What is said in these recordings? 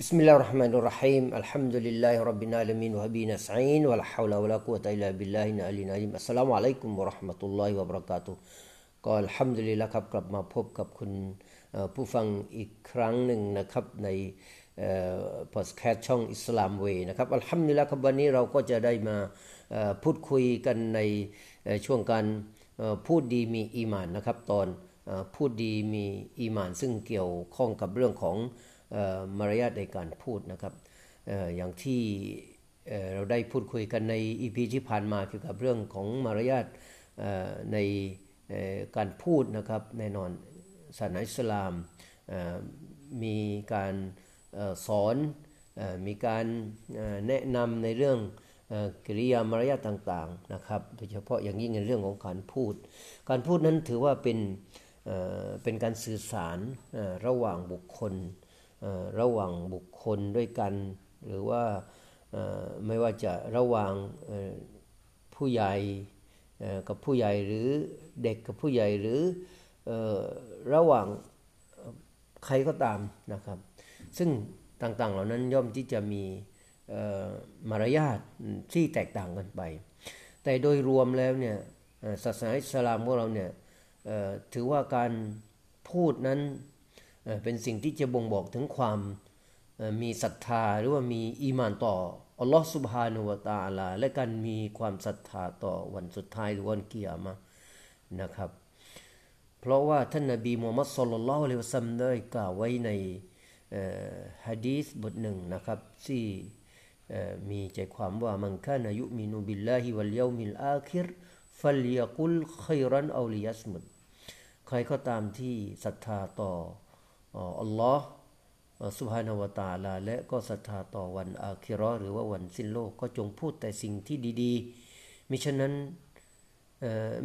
بسم الله الرحمن الرحيم الحمد لله رب العالمين وهبي نستعين ولا حول ولا قوة إلا بالله العلي العظيم السلام عليكم ورحمة الله وبركاته ก็อัลฮัมดุลิลละครับกลับมาพบกับคุณผู้ฟังอีกครั้งหนึ่งนะครับในพอดแคสต์ช่องอิสลามเวนะครับอัลฮัมดุลิลละครับวันนี้เราก็จะได้มาพูดคุยกันในช่วงการพูดดีมีอีมานนะครับตอนพูดดีมีอีมาน ซึ่งเกี่ยวข้องกับเรื่องของ มารยาทในการพูดนะครับอย่างที่เราได้พูดคุยกันในอีพีที่ผ่านมาเกี่ยวกับเรื่องของมารยาทในการพูดนะครับแน่นอนศาสนาอิสลามมีการสอนมีการแนะนำในเรื่องกิริยามารยาทต่างๆนะครับโดยเฉพาะอย่างยิ่งในเรื่องของการพูด การพูดนั้นถือว่าเป็นเป็นการสื่อสารระหว่างบุคคล ระหว่างบุคคลด้วยกัน หรือว่าไม่ว่าจะระหว่างผู้ใหญ่กับผู้ใหญ่หรือเด็กกับผู้ใหญ่หรือระหว่างใครก็ตามนะครับ ซึ่งต่างๆเหล่านั้นย่อมที่จะมีมารยาทที่แตกต่างกันไป แต่โดยรวมแล้วเนี่ยศาสนาอิสลามของเราเนี่ยถือว่าการพูดนั้น เป็นสิ่งที่จะบ่งบอกถึงความมีศรัทธาหรือว่ามีอีมานต่ออัลลอฮฺสุบฮานุวะตาลา และการมีความศรัทธาต่อวันสุดท้ายหรือวันเกียรมานะครับ เพราะว่าท่านนบีมูฮัมมัดสุลลัลลอฮุอะลัยวะซัมได้กล่าวไว้ในฮะดีษบทหนึ่งนะครับที่มีใจความว่ามันคานายุมินุบิลลาฮิวัลยามิลอาคิรฟัลยกุลขัยรันอาลิยัสมุดใครก็ตามที่ศรัทธาต่อ อัลลอฮ์สุภานวตาลา และก็ศรัทธาต่อวันอาคิรอหรือว่าวันสิ้นโลกก็จงพูดแต่สิ่งที่ดีๆ มิฉะนั้น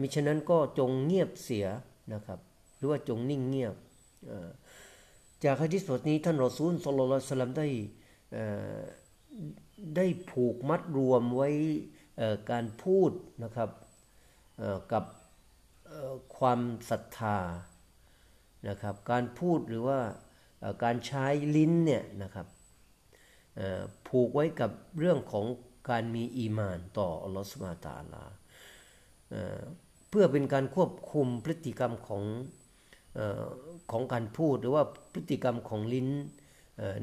มิฉะนั้นก็จงเงียบเสียนะครับ หรือว่าจงนิ่งเงียบ จากฮะดิษบทนี้ท่านรอซูลสุลลัลสลัมได้ได้ผูกมัดรวมไว้การพูดนะครับกับความศรัทธา นะครับ การพูดหรือว่าการใช้ลิ้นเนี่ยนะครับผูกไว้กับเรื่องของการมีอีมานต่ออัลลอฮฺสุบฮาตาลาเพื่อเป็นการควบคุมพฤติกรรมของของการพูดหรือว่าพฤติกรรมของลิ้น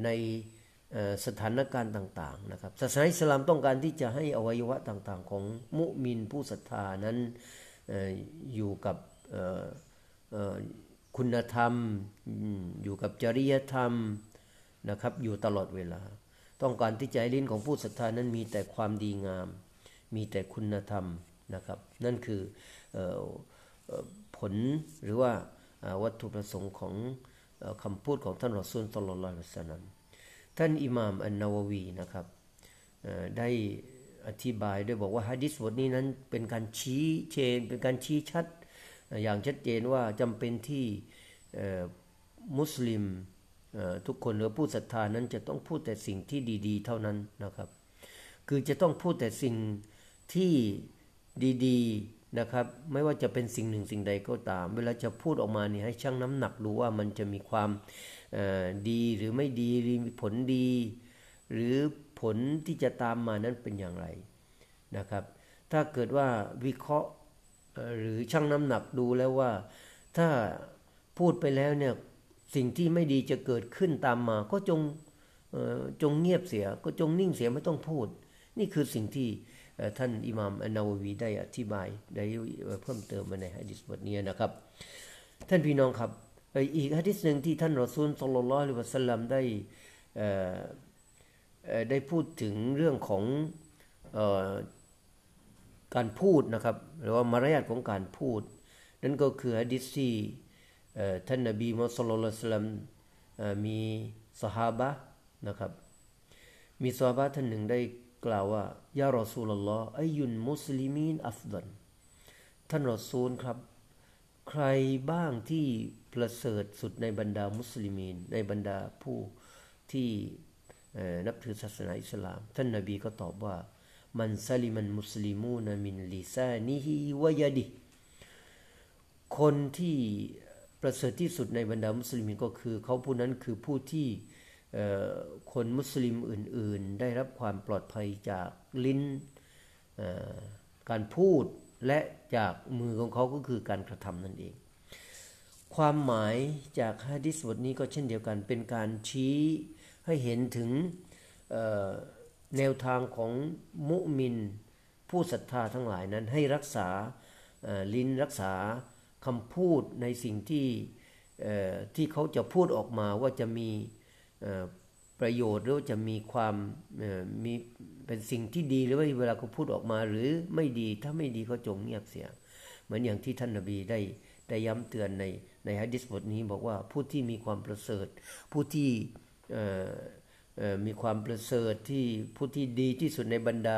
ในสถานการณ์ต่างๆนะครับศาสนาอิสลามต้องการที่จะให้อวัยวะต่างๆ ของมุมินผู้ศรัทธานั้นอยู่กับ คุณธรรม อยู่กับจริยธรรมนะครับ อยู่ตลอดเวลา ต้องการที่ใจลิ้นของผู้ศรัทธานั้นมีแต่ความดีงาม มีแต่คุณธรรมนะครับ นั่นคือผลหรือว่าวัตถุประสงค์ของคำพูดของท่านรอซูลตลอดลสนัมท่านอิหม่ามอันนาววีนะครับได้อธิบายด้วยบอกว่าฮะดิษบทนี้นั้นเป็นการชี้เชนเป็นการชี้ชัด อย่างชัดเจนว่าจำเป็นที่มุสลิมทุกคนหรือผู้ศรัทธานั้นจะต้องพูดแต่สิ่งที่ดีๆ เท่านั้นนะครับ คือจะต้องพูดแต่สิ่งที่ดีๆนะครับไม่ว่าจะเป็นสิ่งหนึ่งสิ่งใดก็ตาม เวลาจะพูดออกมาเนี่ยให้ชั่งน้ำหนักดูว่ามันจะมีความดีหรือไม่ดีหรือมีผลดี หรือผลที่จะตามมานั้นเป็นอย่างไรนะครับ ถ้าเกิดว่าวิเคราะห์ หรือชั่งน้ำหนักดูแล้วว่า ถ้าพูดไปแล้วเนี่ยสิ่งที่ไม่ดีจะเกิดขึ้นตามมา ก็จงจงเงียบเสียก็จงนิ่งเสียไม่ต้องพูด นี่คือสิ่งที่ท่านอิหม่ามอนาววีได้อธิบายได้เพิ่มเติมมาในฮะดิษบทนี้นะครับ ท่านพี่น้องครับอีกฮะดิษหนึ่งที่ท่านรอซูลสุลลัลลอฮุอะลัยวะสัลลัมได้ได้พูดถึงเรื่องของ การพูดนะครับ หรือว่ามารยาทของการพูด นั่นก็คือฮะดิษที่ท่านนบีมุสลลัสลัมมีสหาบะนะครับ มีสหาบะท่านหนึ่งได้กล่าวว่ายารอซูลลอฮ์อายุนมุสลิมีนอัฟดันท่านรอซูลครับ ใครบ้างที่ประเสริฐสุดในบรรดามุสลิมีน ในบรรดาผู้ที่นับถือศาสนาอิสลาม ท่านนบีก็ตอบว่า มันซาลิมันมุสลิมูนมินลิซานิฮิวายดิ คนที่ประเสริฐที่สุดในบรรดามุสลิมก็คือเขาผู้นั้นคือผู้ที่คนมุสลิมอื่น ๆ ได้รับความปลอดภัยจากลิ้นการพูดและจากมือของเขาก็คือการกระทำนั่นเอง ความหมายจากฮะดิษบทนี้ก็เช่นเดียวกันเป็นการชี้ให้เห็นถึง แนวทางของมุมิน ผู้ศรัทธาทั้งหลายนั้นให้รักษาลิ้นรักษาคำพูดในสิ่งที่ที่เขาจะพูดออกมาว่าจะมีประโยชน์หรือจะมีความมีเป็นสิ่งที่ดีหรือว่าเวลาเขาพูดออกมาหรือไม่ดีถ้าไม่ดีก็จงเงียบเสีย เหมือนอย่างที่ท่านนบีได้ได้ย้ำเตือนในในฮะดิษบทนี้บอกว่าผู้ที่มีความประเสริฐ ผู้ที่ มีความประเสริฐที่ผู้ที่ดีที่สุดในบรรดา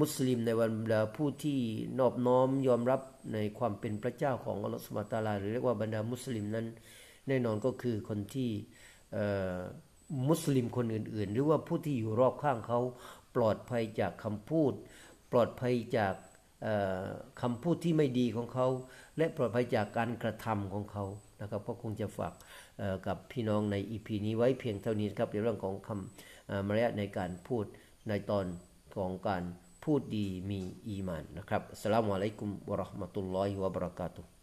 มุสลิมในบรรดาผู้ที่นอบน้อมยอมรับในความเป็นพระเจ้าของอัลลอฮฺสุบตาลาหรือเรียกว่าบรรดามุสลิมนั้น แน่นอนก็คือคนที่มุสลิมคนอื่น ๆ หรือว่าผู้ที่อยู่รอบข้างเขาปลอดภัยจากคำพูด ปลอดภัยจากคำพูดที่ไม่ดีของเขา และปลอดภัยจากการกระทำของเขานะครับก็คงจะฝาก กับพี่น้องในอีพีนี้ไว้เพียงเท่านี้ครับในเรื่องของคำมารยาทในการพูดในตอนของการพูดดีมีอีมานนะครับสลามุอะลัยกุมวะราะห์มะตุลลอฮิวะบะเราะกาตุฮ์